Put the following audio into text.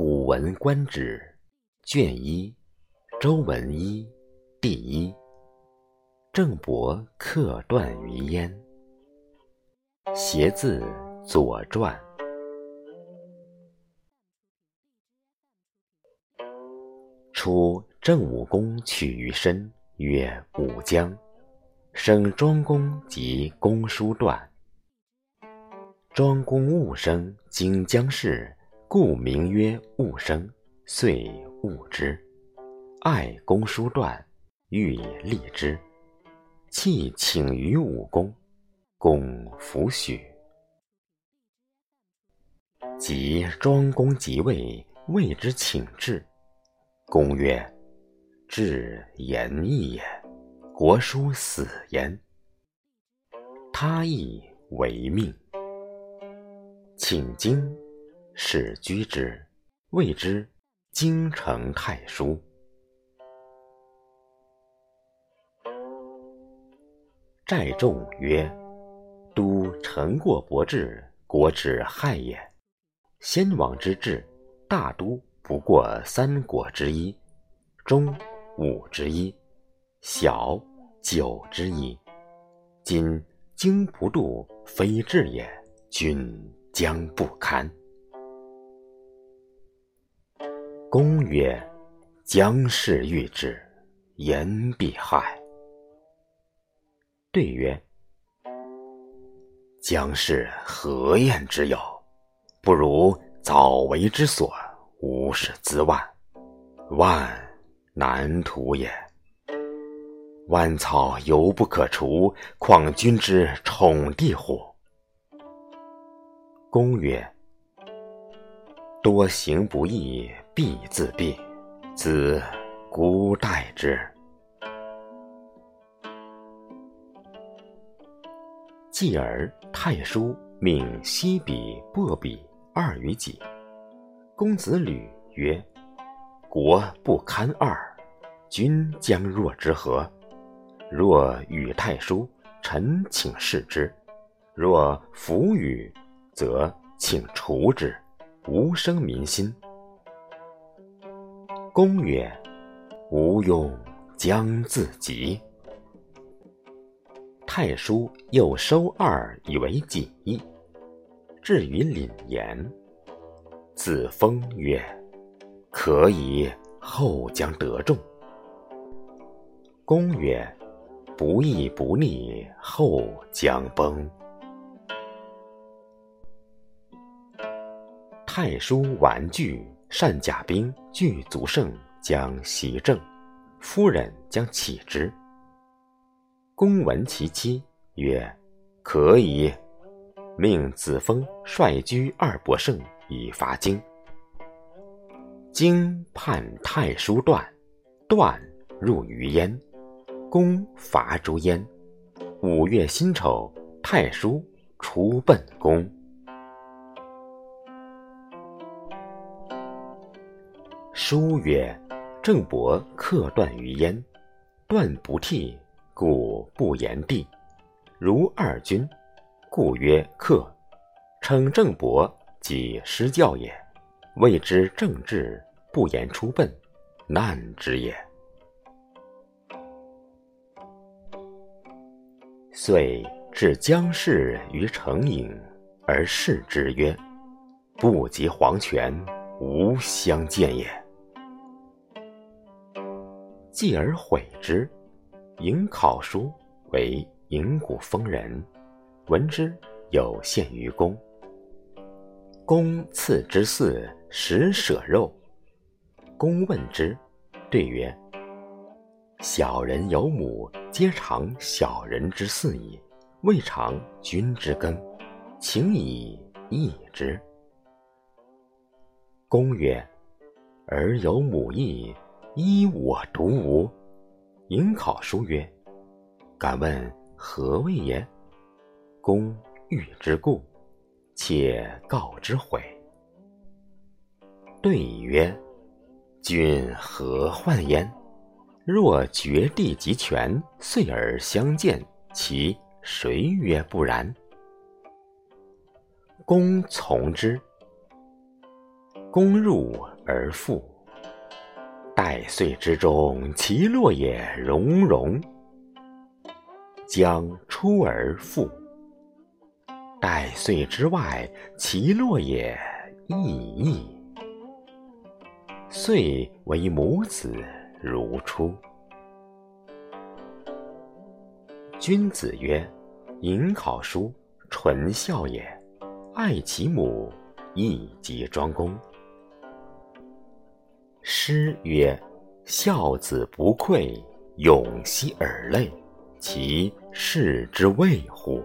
古文观止》卷一，周文一第一。郑伯克段于鄢。携字《左传》。初，郑武公取于申，曰武姜，生庄公及公叔段。庄公戊生，经姜氏，故名曰物生，遂戊之。爱公叔段，欲立之，弃请于武公，公弗许。及庄公即位，谓之请至。公曰：“至言义也，国书死焉。他亦为命。请经，使居之，谓之京城太叔。寨众曰：‘都臣过伯至，国之害也。先王之治，大都。’”不过三国之一，中五之一，小九之一。今经不度，非治也，君将不堪。公曰：“将氏欲之，言必害。”对曰：“将氏何厌之有？不如早为之所。”无是资万，万难图也。万草犹不可除，况君之宠弟乎？公曰：“多行不义必自毙，子孤待之。”继而太叔命西比、薄比二于己。公子吕曰：“国不堪二，君将若之何？若与太叔，臣请示之；若弗与，则请除之，无生民心。”公曰：“吾庸将自极。”太叔又收二以为己，至于廪言。子封曰：“可以，后将得众。”公曰：“不义不利，后将崩。”太叔玩具，善甲兵，具足胜，将袭郑。夫人将起之。公闻其妻曰：“可以。”命子封率居二伯胜。以伐荆。荆叛太叔段，段入于燕，公伐诛燕。五月辛丑，太叔出奔公。书曰：“郑伯克段于燕，段不替，故不言帝。如二君，故曰克。称郑伯。”即失教也，谓之正治，不言出奔，难之也。遂至姜氏于成营，而视之曰：“不及黄泉，无相见也。”继而悔之，迎考书为营谷封人，闻之有献于公。公赐之祀，食舍肉。公问之，对曰：“小人有母，皆尝小人之祀矣，未尝君之羹，请以义之。”公曰：“尔有母义，依我独无。”迎考叔曰：“敢问何谓也？”公欲之故。且告之悔。对曰：“君何患焉？若绝地及权，遂而相见，其谁曰不然？”公从之。公入而复。待岁之中，其落也融融；将出而复。待岁之外，其落也异异。遂为母子如初。君子曰：“颍考叔，纯孝也。爱其母，义及庄公。”诗曰：“孝子不愧，永息尔泪，其事之谓乎？”